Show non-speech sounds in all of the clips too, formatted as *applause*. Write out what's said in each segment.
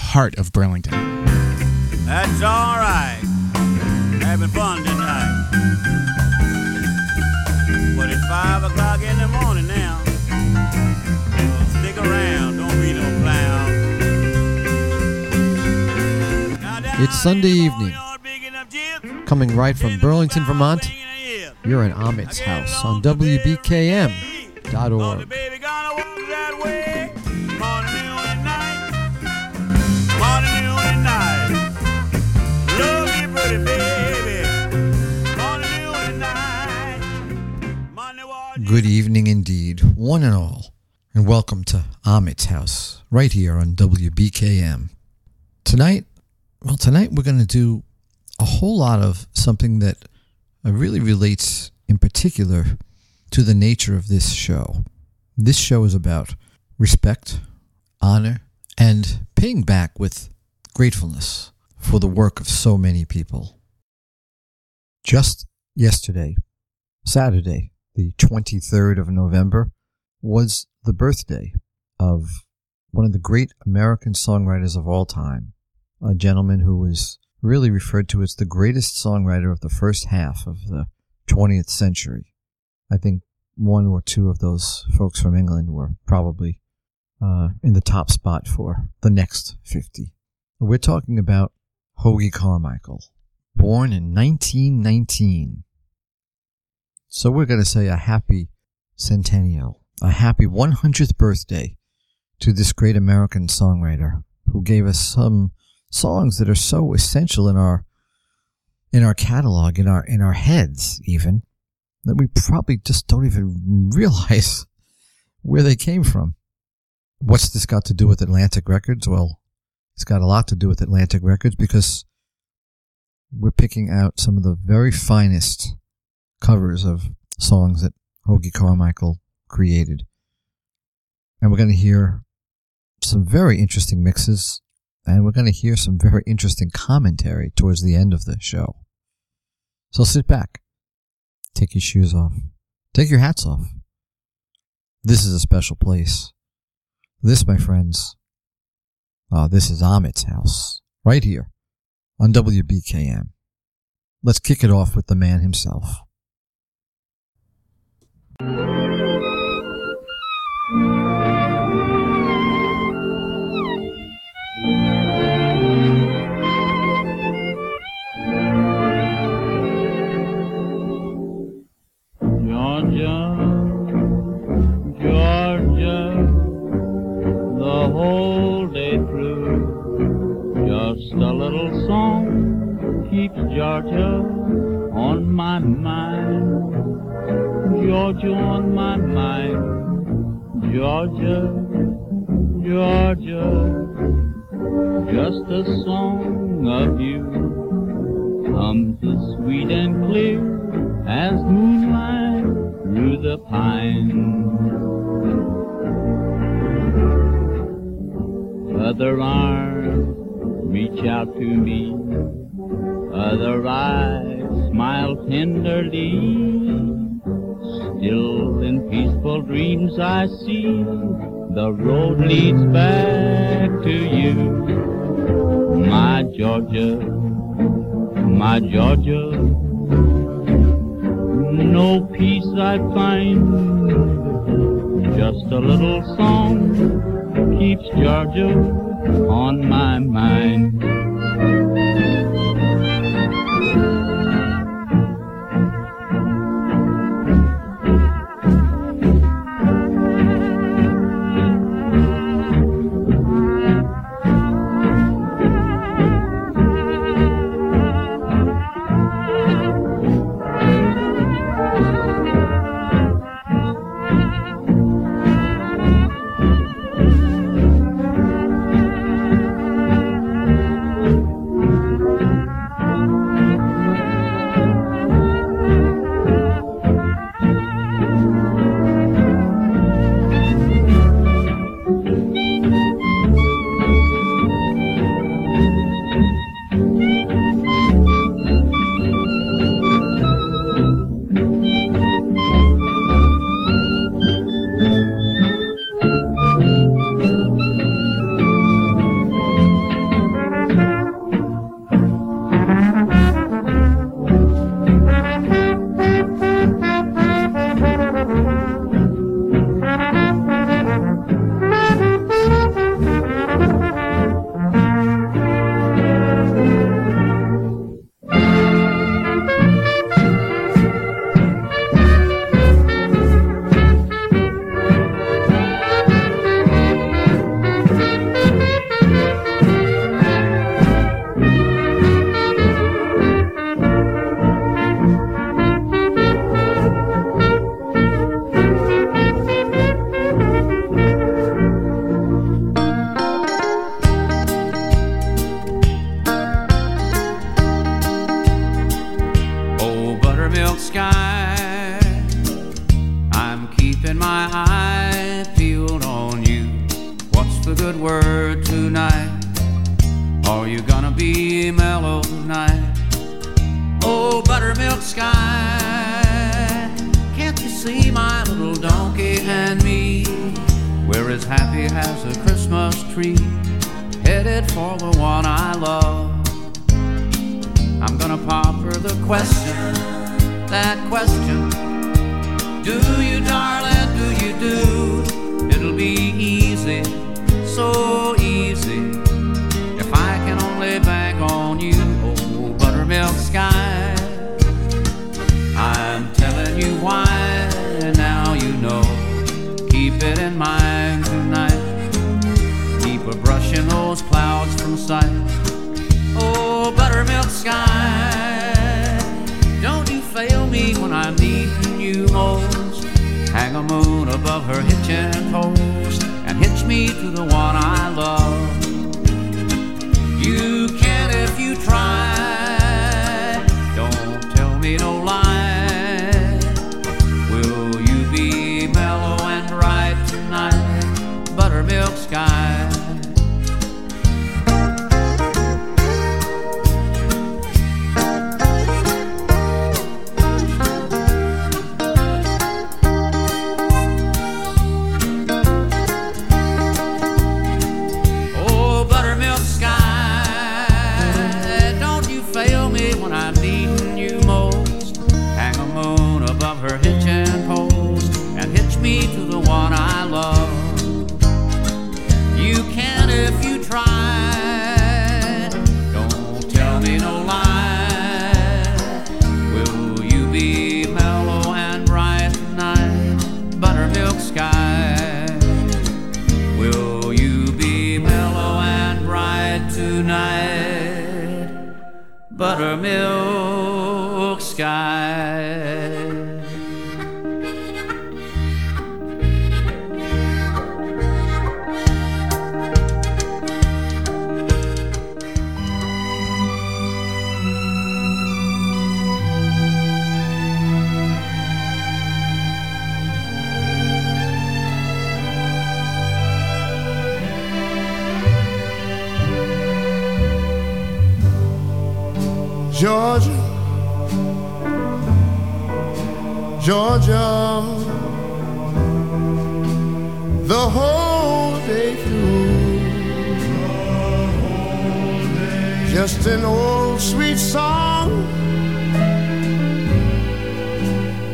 heart of Burlington. That's all right. Having fun tonight. But it's five o'clock in the morning now. So stick around. Don't be no clown. It's Sunday evening. Coming right from Burlington, Vermont, you're in Ahmet's house on WBKM.org. Good evening indeed, one and all, and welcome to Ahmet's house, right here on WBKM. Tonight, well, tonight we're going to do a whole lot of something that really relates in particular to the nature of this show. This show is about respect, honor, and paying back with gratefulness for the work of so many people. Just yesterday, Saturday, the 23rd of November, was the birthday of one of the great American songwriters of all time, a gentleman who was really referred to as the greatest songwriter of the first half of the 20th century. I think one or two of those folks from England were probably uh, in the top spot for the next 50. We're talking about Hoagy Carmichael, born in 1919. So we're going to say a happy centennial, a happy 100th birthday to this great American songwriter who gave us some songs that are so essential in our in our catalog, in our in our heads even, that we probably just don't even realize where they came from. What's this got to do with Atlantic Records? Well, it's got a lot to do with Atlantic Records because we're picking out some of the very finest covers of songs that Hoagy Carmichael created. And we're going to hear some very interesting mixes, and we're going to hear some very interesting commentary towards the end of the show. So sit back, take your shoes off, take your hats off. This is a special place. This, my friends, uh, this is Ahmet's house, right here on WBKM. Let's kick it off with the man himself. Georgia, Georgia, the whole day through, just a little song keeps Georgia on my mind. Georgia on my mind, Georgia, Georgia, just a song of you comes as sweet and clear as moonlight through the pines. Other arms reach out to me, other eyes smile tenderly. Still in peaceful dreams I see the road leads back to you, my Georgia, my Georgia. No peace I find, just a little song keeps Georgia on my mind.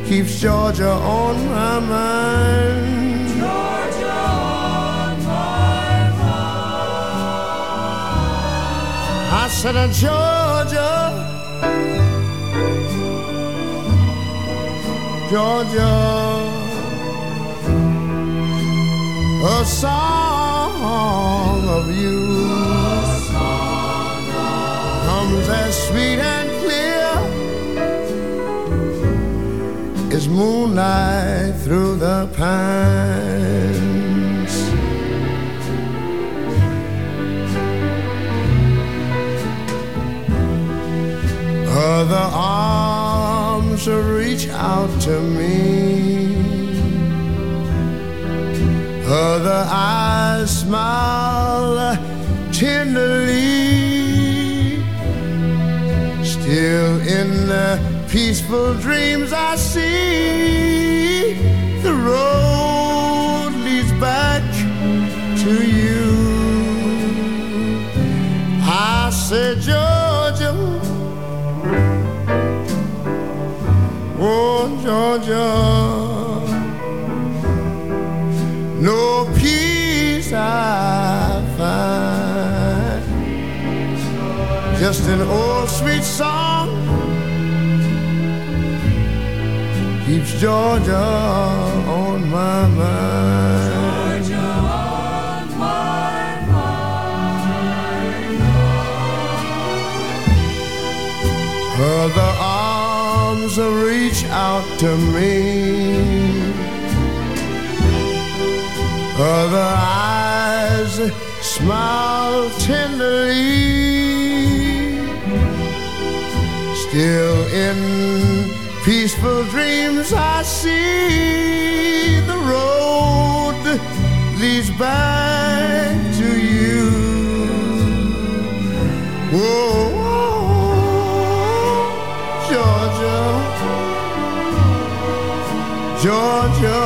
keeps Georgia on my mind. Georgia on my mind. I said, uh, Georgia, Georgia a song of you song of comes as sweet and Moonlight through the pines. Other arms reach out to me. Other eyes smile tenderly. Still in the peaceful dreams I see. The road leads back to you. I said, Georgia, oh, Georgia, no peace I find. Just an old sweet song Georgia on my mind. Georgia on my mind. Her arms reach out to me. Other eyes smile tenderly. Still in peaceful dreams I see. The road leads back to you. Whoa, Georgia. Georgia.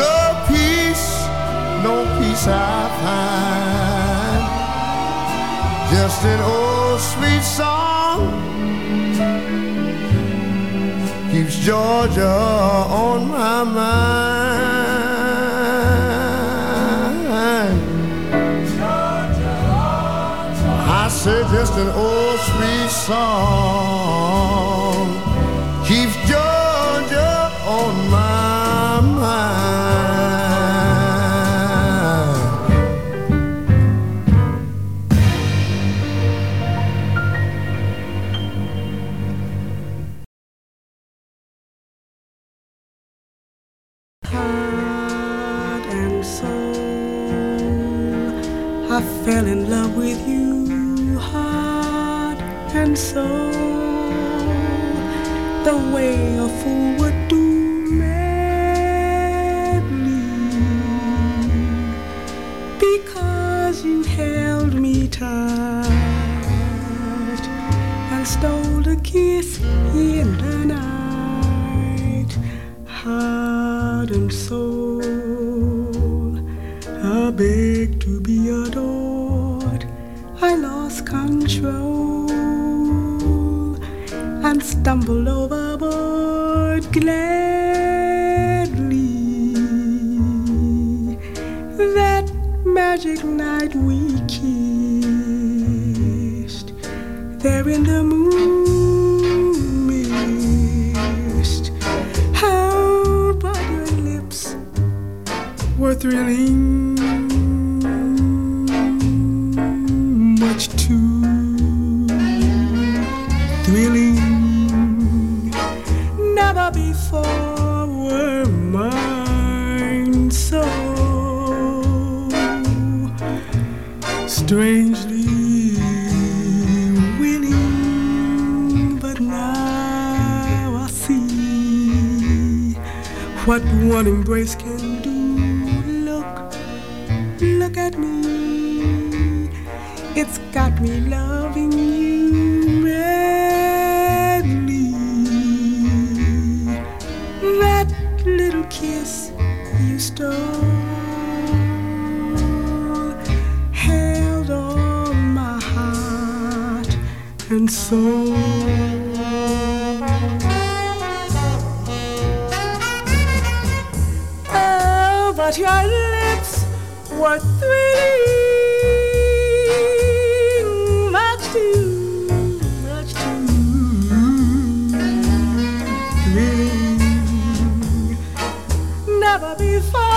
No peace, no peace I find. Just an old sweet song. Georgia on my mind. I say just an old sweet song in the night heart and soul. I beg to be adored. I lost control and stumbled overboard gladly. That magic night we kissed there in the moon thrilling, much too thrilling. Never before were mine so strangely willing, but now I see what one embrace can Never before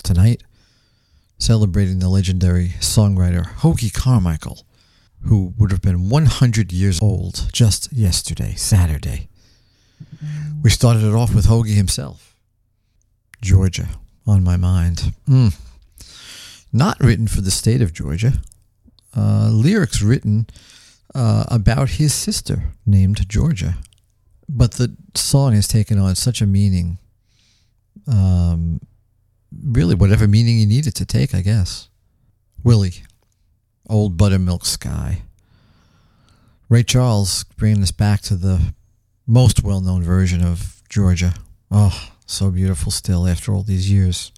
tonight, celebrating the legendary songwriter Hoagy Carmichael, who would have been 100 years old just yesterday, Saturday. We started it off with Hoagie himself. Georgia on my mind. Mm. Not written for the state of Georgia. Uh, lyrics written uh, about his sister named Georgia. But the song has taken on such a meaning. Um, really, whatever meaning you needed to take, I guess. Willie, Old Buttermilk Sky. Ray Charles bringing us back to the most well known version of Georgia. Oh, so beautiful still after all these years.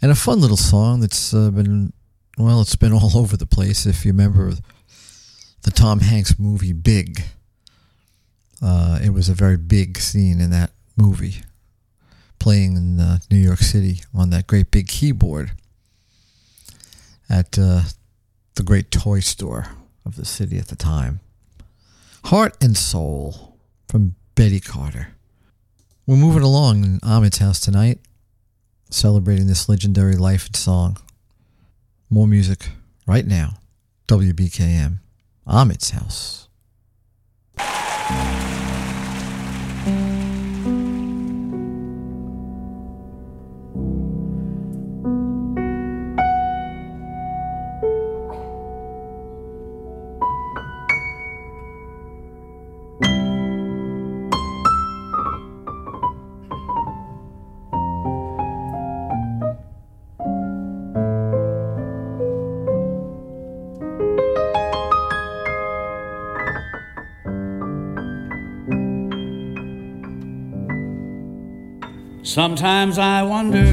And a fun little song that's uh, been well, it's been *laughs* all over the place. If you remember the Tom Hanks movie Big, uh, it was a very big scene in that movie, playing in uh, New York City on that great big keyboard at uh, the great toy store of the city at the time. Heart and Soul from Betty Carter. We're moving along in Ahmet's house tonight, celebrating this legendary life and song. More music right now. WBKM, Ahmet's house. Sometimes I wonder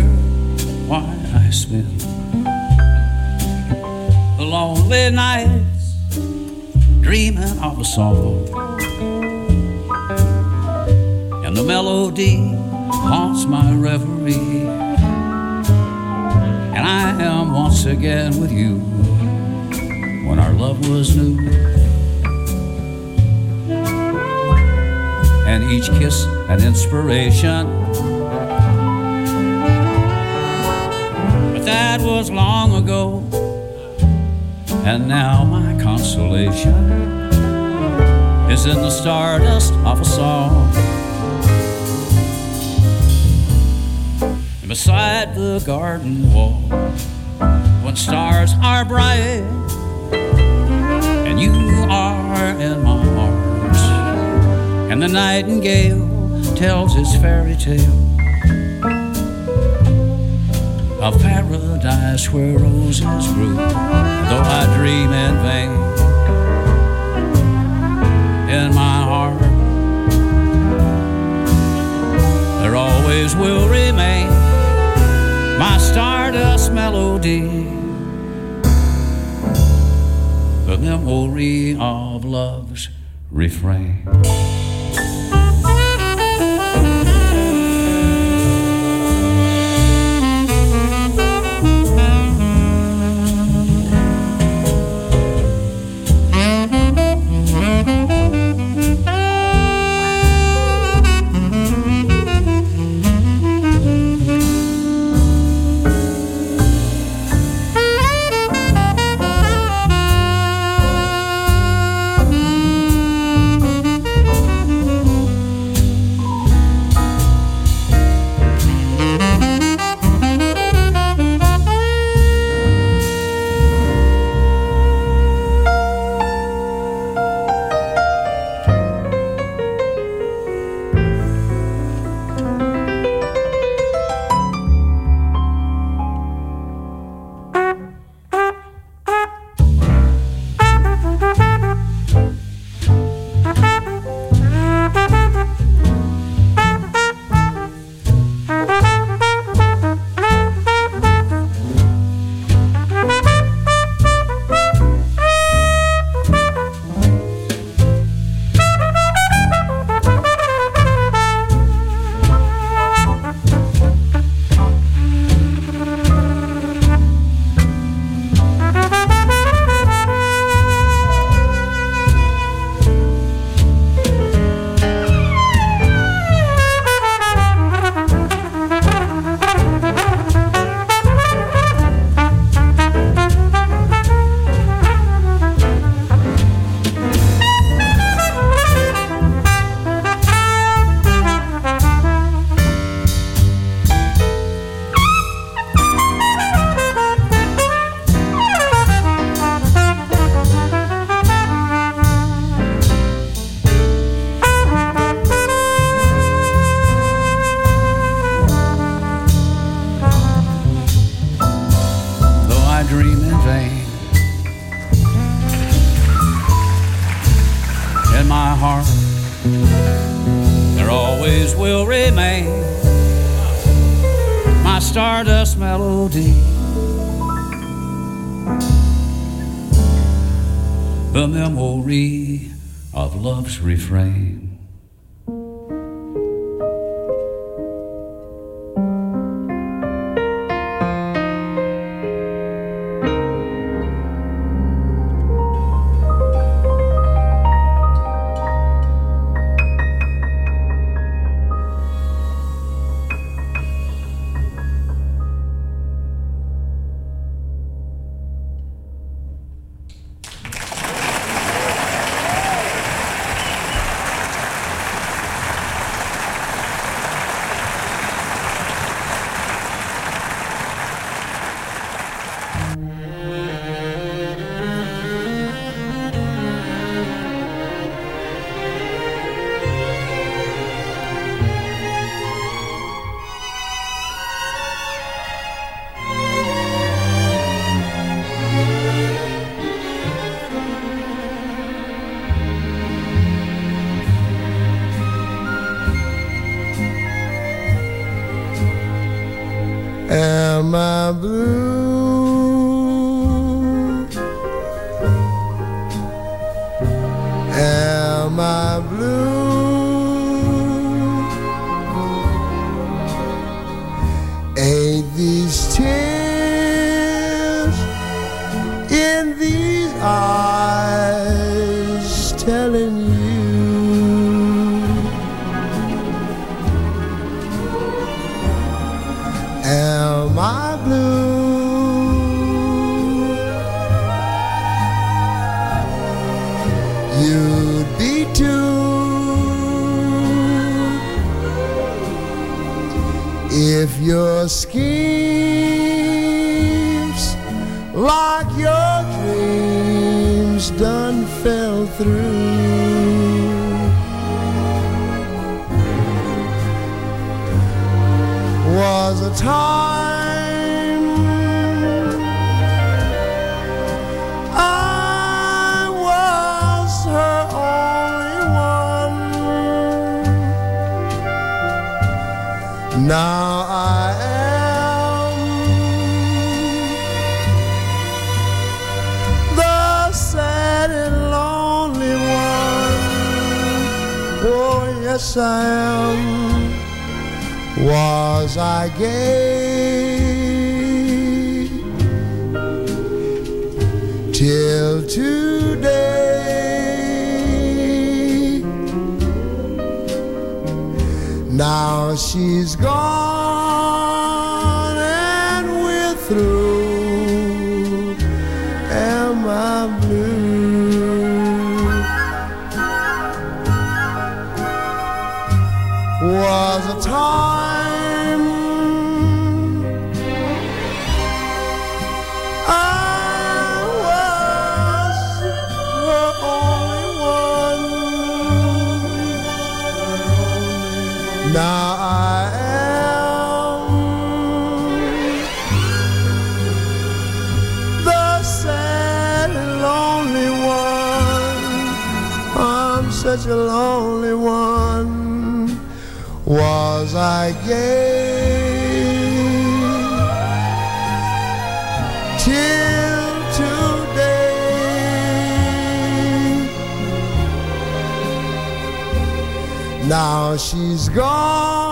why I spend the lonely nights dreaming of a song. And the melody haunts my reverie. And I am once again with you when our love was new. And each kiss an inspiration. That was long ago. And now my consolation is in the stardust of a song. And beside the garden wall, when stars are bright, and you are in my arms, and the nightingale tells its fairy tale of paradise where roses grew. Though I dream in vain, in my heart, there always will remain my stardust melody, the memory of love's refrain. refrain. leaves like your dreams done fell through. Was a time I am. Was I gay? Till today. Now she's gone. I gave till today. Now she's gone.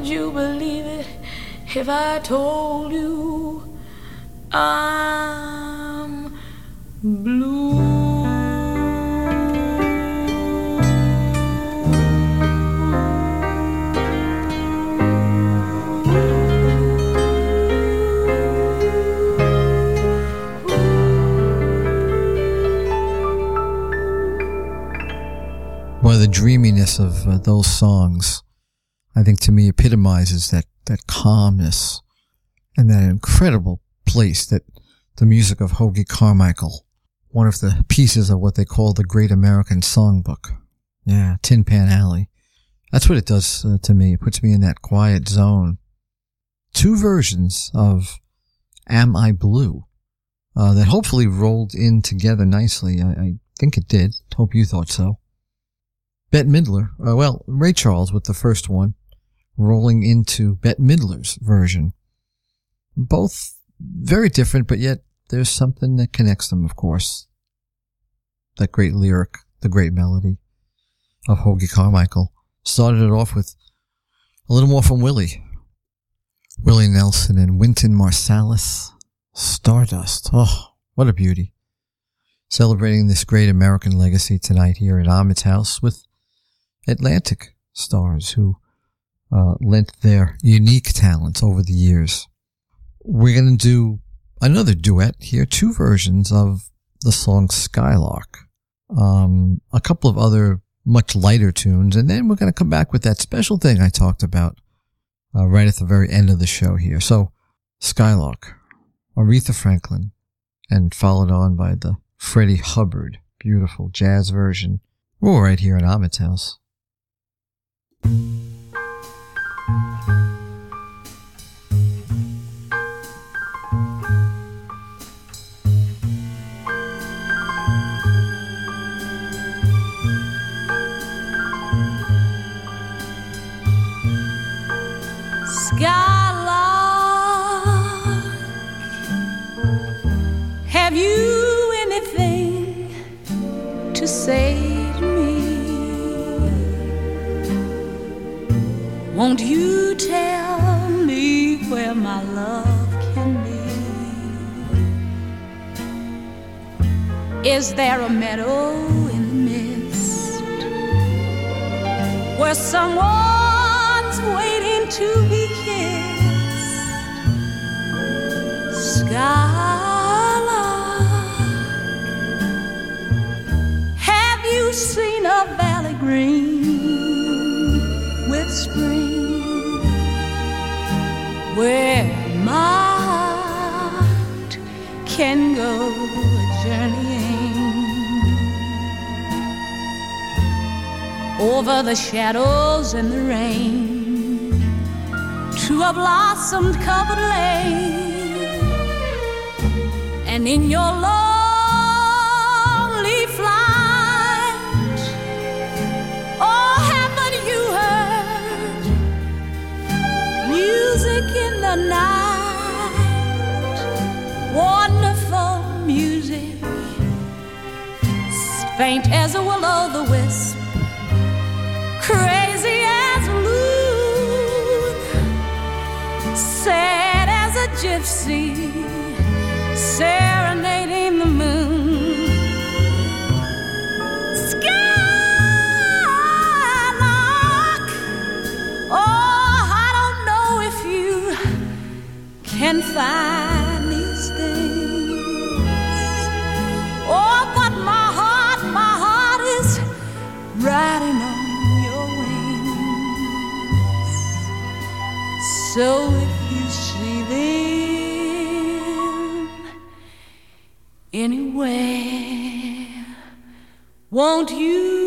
Would you believe it if I told you I'm blue? Well, the dreaminess of uh, those songs, I think to me epitomizes that, that calmness and that incredible place that the music of Hoagy Carmichael, one of the pieces of what they call the Great American Songbook. Yeah, Tin Pan Alley. That's what it does uh, to me. It puts me in that quiet zone. Two versions of Am I Blue uh, that hopefully rolled in together nicely. I, I think it did. Hope you thought so. Bette Midler, uh, well, Ray Charles with the first one, rolling into Bette Midler's version. Both very different, but yet there's something that connects them, of course. That great lyric, the great melody of Hoagy Carmichael. Started it off with a little more from Willie. Willie Nelson and Wynton Marsalis. Stardust. Oh, what a beauty. Celebrating this great American legacy tonight here at Ahmet's house with Atlantic stars who uh, lent their unique talents over the years. We're going to do another duet here, two versions of the song Skylark, um, a couple of other much lighter tunes, and then we're going to come back with that special thing I talked about uh, right at the very end of the show here. So, Skylark, Aretha Franklin, and followed on by the Freddie Hubbard, beautiful jazz version. We're right here at Ahmet's house. Skylark, Won't you tell me where my love can be? Is there a meadow in the mist where someone's waiting to be kissed? Skylark, have you seen a valley green with spring where my heart can go journeying. Over the shadows and the rain to a blossom covered lane and in your lonely faint as a will-o'-the-wisp crazy as a loon sad as a gypsy serenading the moon. Skylark, oh, I don't know if you can find won't you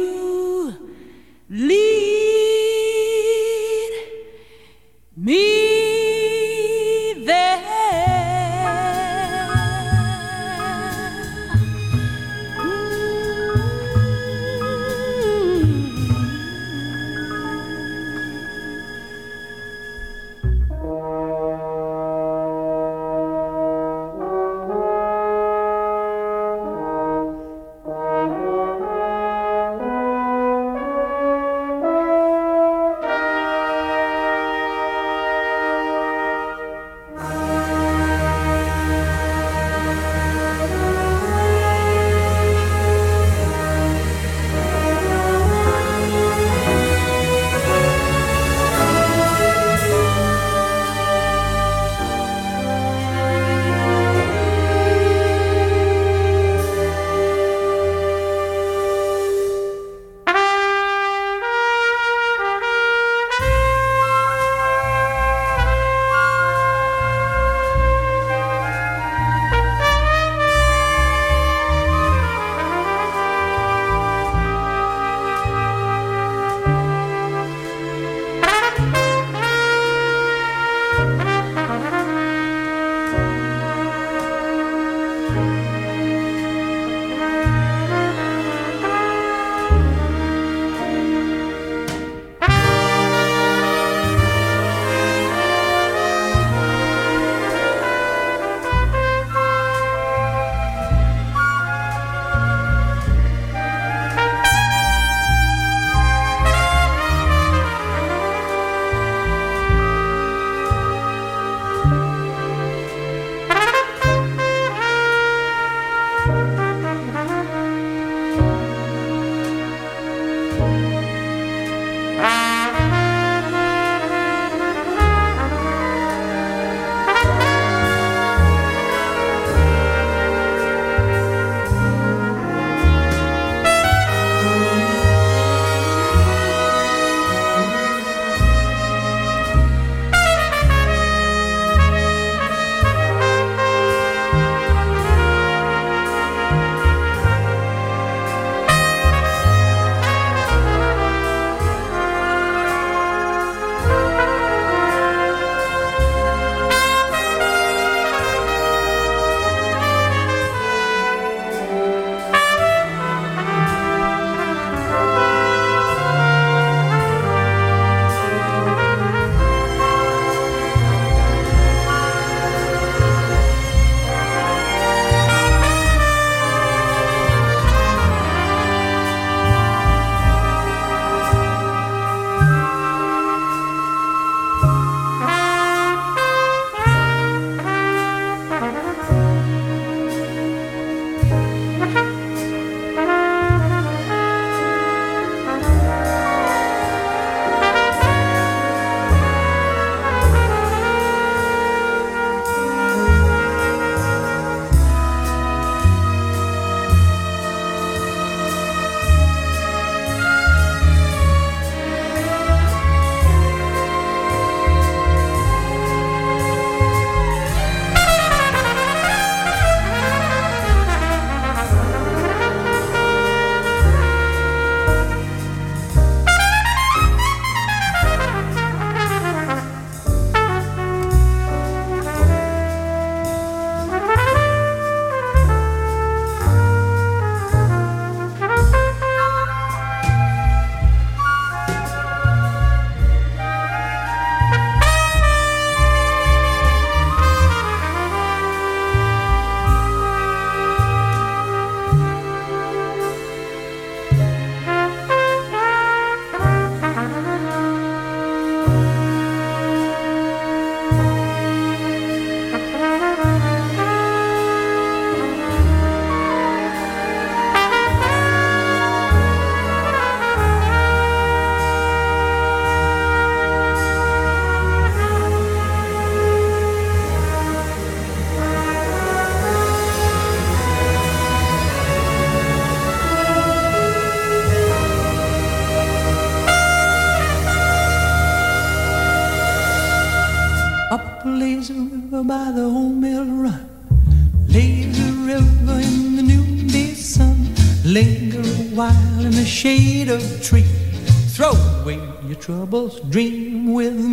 troubles, dream with.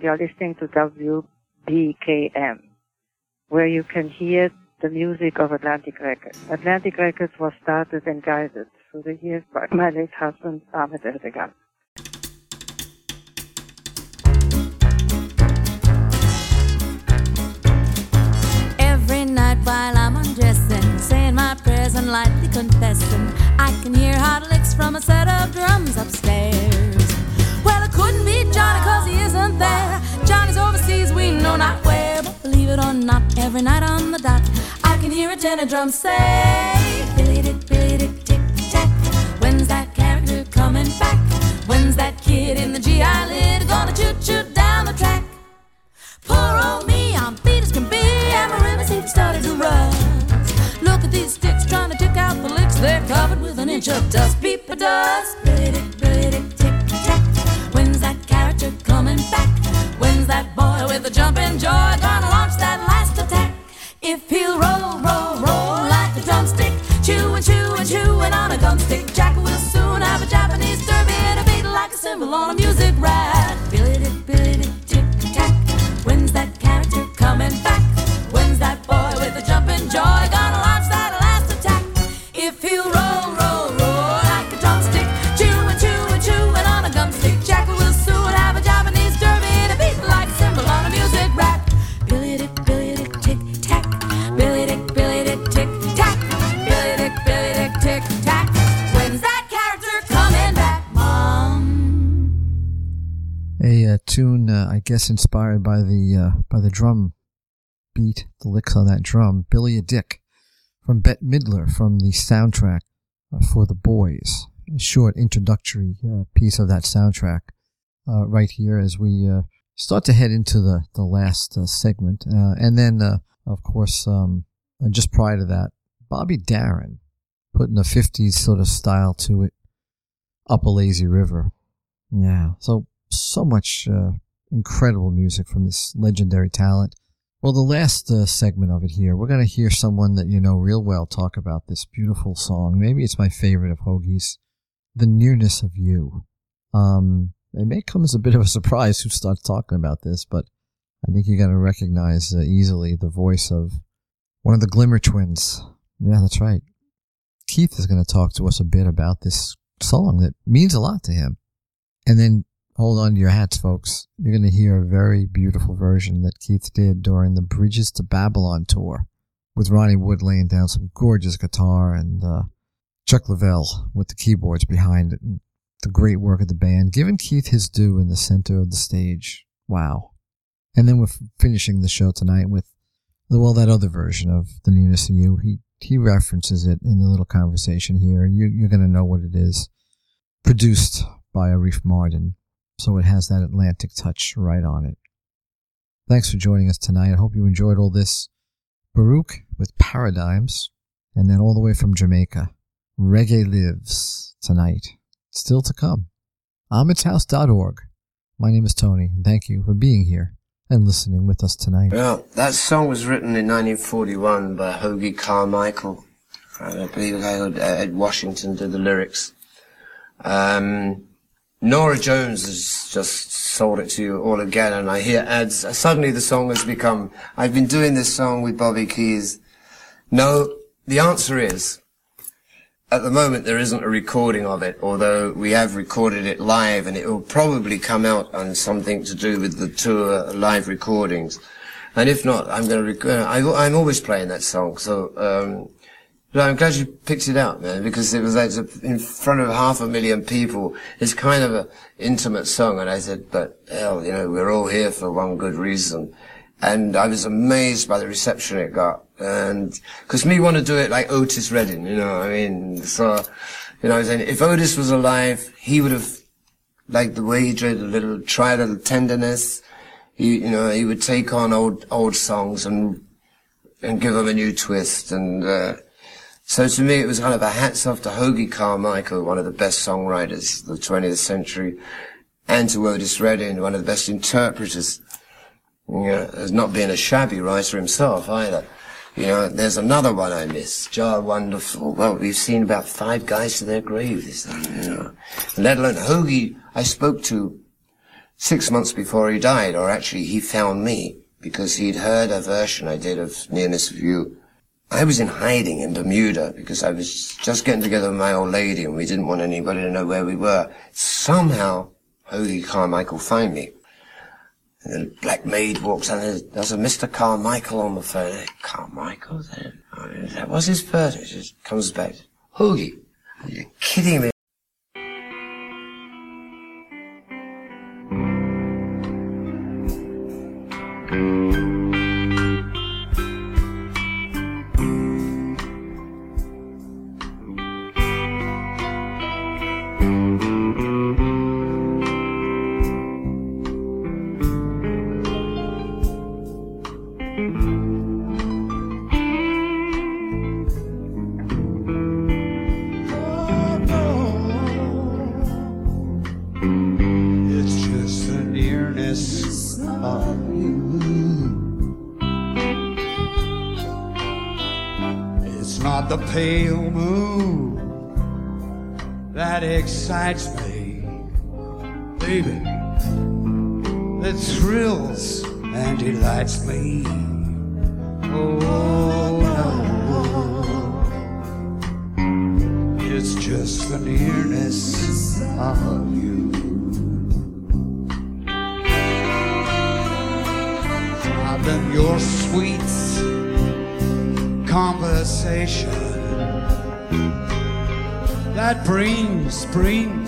And you're listening to WBKM, where you can hear the music of Atlantic Records. Atlantic Records was started and guided through the years by my late husband, Ahmet Ertegun. Every night while I'm undressing, saying my prayers and lightly confessing, I can hear hot licks from a set of drums upstairs. Believe not, every night on the dot, I can hear a tenor drum say, Billy dick, Billy dick, tick tack. When's that character coming back? When's that kid in the GI lid gonna choo choo down the track? Poor old me, I'm beat as can be, and my rivers even started to rust. Look at these sticks trying to tick out the licks, they're covered with an inch of dust. Beep a dust, billy dick, billy dick, tick tack. When's that character coming back? When's that boy with the jumping joy tune, uh, I guess, inspired by the uh, by the drum beat, the licks on that drum. Billy a Dick from Bette Midler from the soundtrack uh, for The Boys. A short introductory uh, piece of that soundtrack uh, right here as we start to head into the the last segment, and then of course, um, just prior to that, Bobby Darin putting a '50s sort of style to it, up a lazy river. Yeah, so so much uh, incredible music from this legendary talent. Well, the last uh, segment of it here, we're going to hear someone that you know real well talk about this beautiful song. Maybe it's my favorite of Hoagy's, "The Nearness of You." Um, it may come as a bit of a surprise who starts talking about this, but I think you're going to recognize uh, easily the voice of one of the Glimmer twins. Yeah, that's right. Keith is going to talk to us a bit about this song that means a lot to him. And then hold on to your hats, folks. You're going to hear a very beautiful version that Keith did during the Bridges to Babylon tour with Ronnie Wood laying down some gorgeous guitar and uh, Chuck Leavell with the keyboards behind it. And the great work of the band, giving Keith his due in the center of the stage. Wow. And then we're finishing the show tonight with, well, that other version of The Nearness of You. He, he references it in the little conversation here. You, you're going to know what it is. Produced by Arif Mardin. So it has that Atlantic touch right on it. Thanks for joining us tonight. I hope you enjoyed all this. Baruch with Paradigms. And then all the way from Jamaica, Reggae Lives tonight. Still to come. AmitHouse.org. My name is Tony, and thank you for being here and listening with us tonight. Well, that song was written in 1941 by Hoagy Carmichael. I believe Ned Washington did the lyrics. Um, Norah Jones has just sold it to you all again, and I hear ads. Suddenly the song has become, I've been doing this song with Bobby Keys. No, the answer is, at the moment there isn't a recording of it, although we have recorded it live and it will probably come out on something to do with the tour live recordings. And if not, I'm going to record, I, am always playing that song, so, um, but I'm glad you picked it out, man, because it was like in front of half a million people. It's kind of an intimate song, and I said, but hell, you know, we're all here for one good reason. And I was amazed by the reception it got. And, cause me want to do it like Otis Redding, you know, I mean, so, you know, I was saying, if Otis was alive, he would have, like the way he did a little, try a little tenderness. He, you know, he would take on old, old songs and, and give them a new twist. And, uh, so to me, it was kind of a hats off to Hoagy Carmichael, one of the best songwriters of the 20th century, and to Otis Redding, one of the best interpreters, you know, as not being a shabby writer himself either. You know, there's another one I miss, Jah Wonderful. Well, we've seen about five guys to their grave this time, you know. And let alone Hoagy, I spoke to six months before he died, or actually he found me, because he'd heard a version I did of Nearness of You I was in hiding in Bermuda because I was just getting together with my old lady and we didn't want anybody to know where we were. Somehow, Hoagy Carmichael found me. And the black maid walks in and there's a Mr. Carmichael on the phone. Carmichael? then? Oh, that was his first. He just comes back. Hoagy, are you kidding me? Pale moon that excites me, baby. That thrills and delights me. Brings,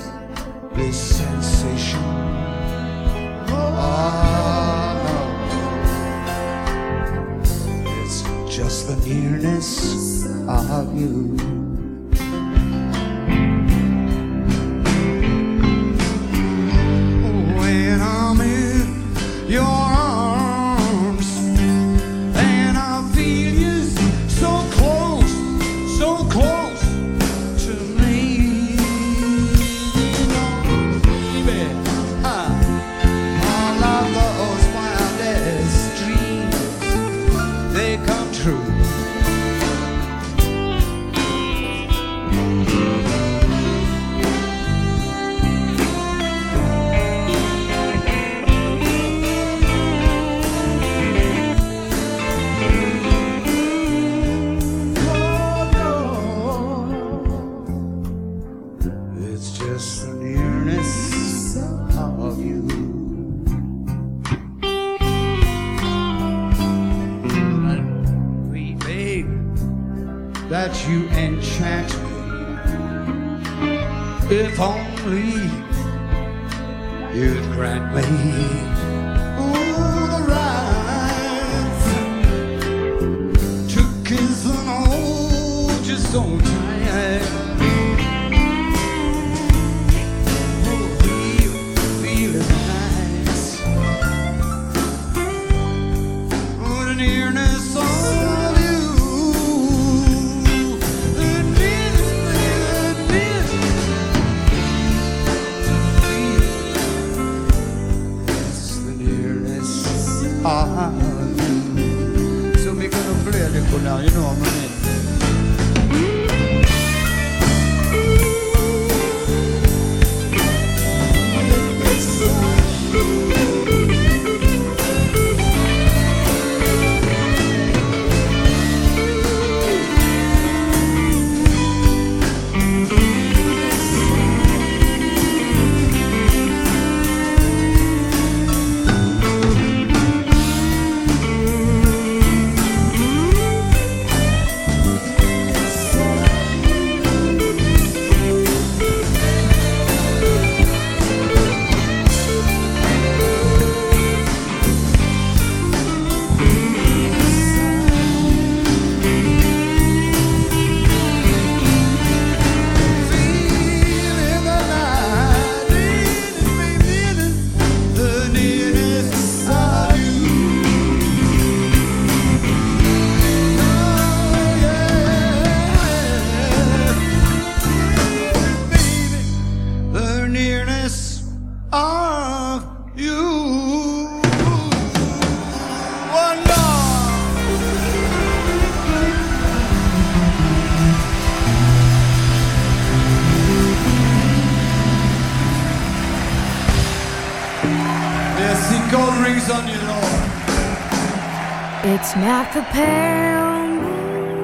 smack the pale moon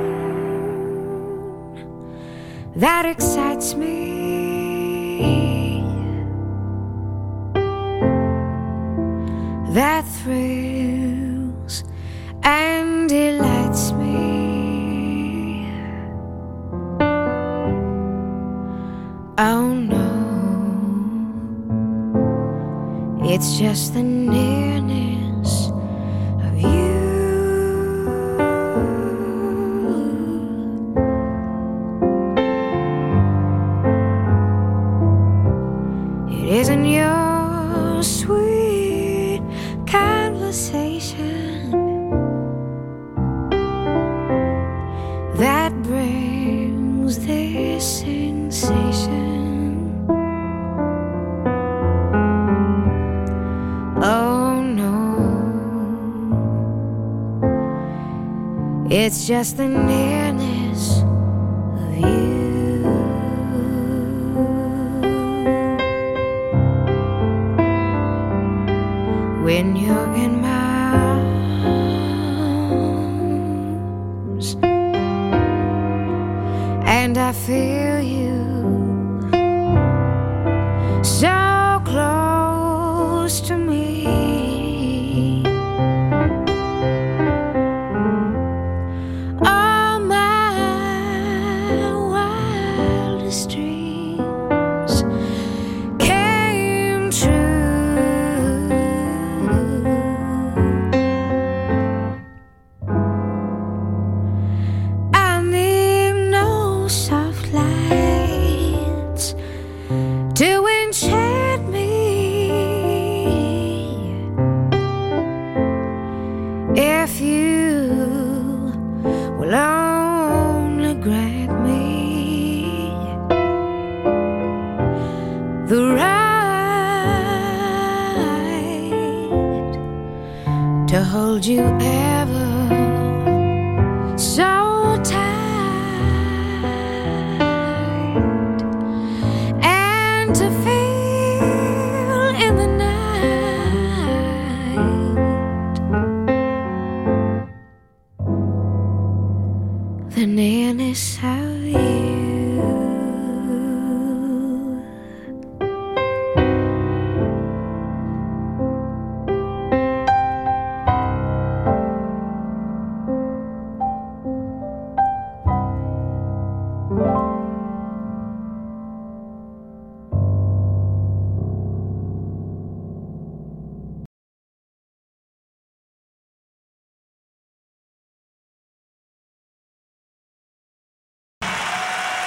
that excites me. It's just the nearness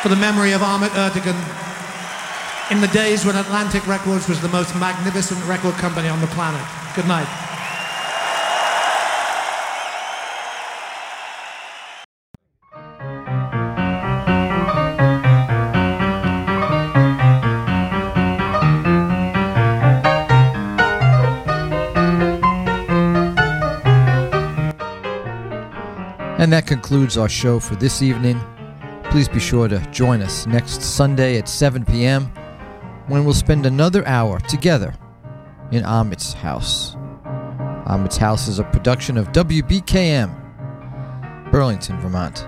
for the memory of Ahmet Ertegun in the days when Atlantic Records was the most magnificent record company on the planet. Good night. And that concludes our show for this evening. Please be sure to join us next Sunday at 7 p.m. when we'll spend another hour together in Ahmet's house. Ahmet's house is a production of WBKM, Burlington, Vermont.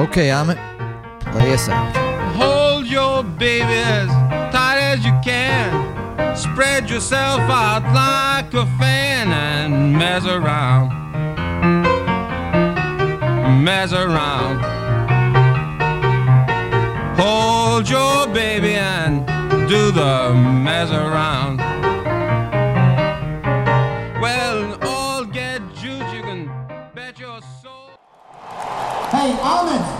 Okay, Amit, play us out. Baby as tight as you can. Spread yourself out like a fan and mess around. Mess around. Hold your baby and do the mess around. Well, all get juice, you can bet your soul. Hey, it.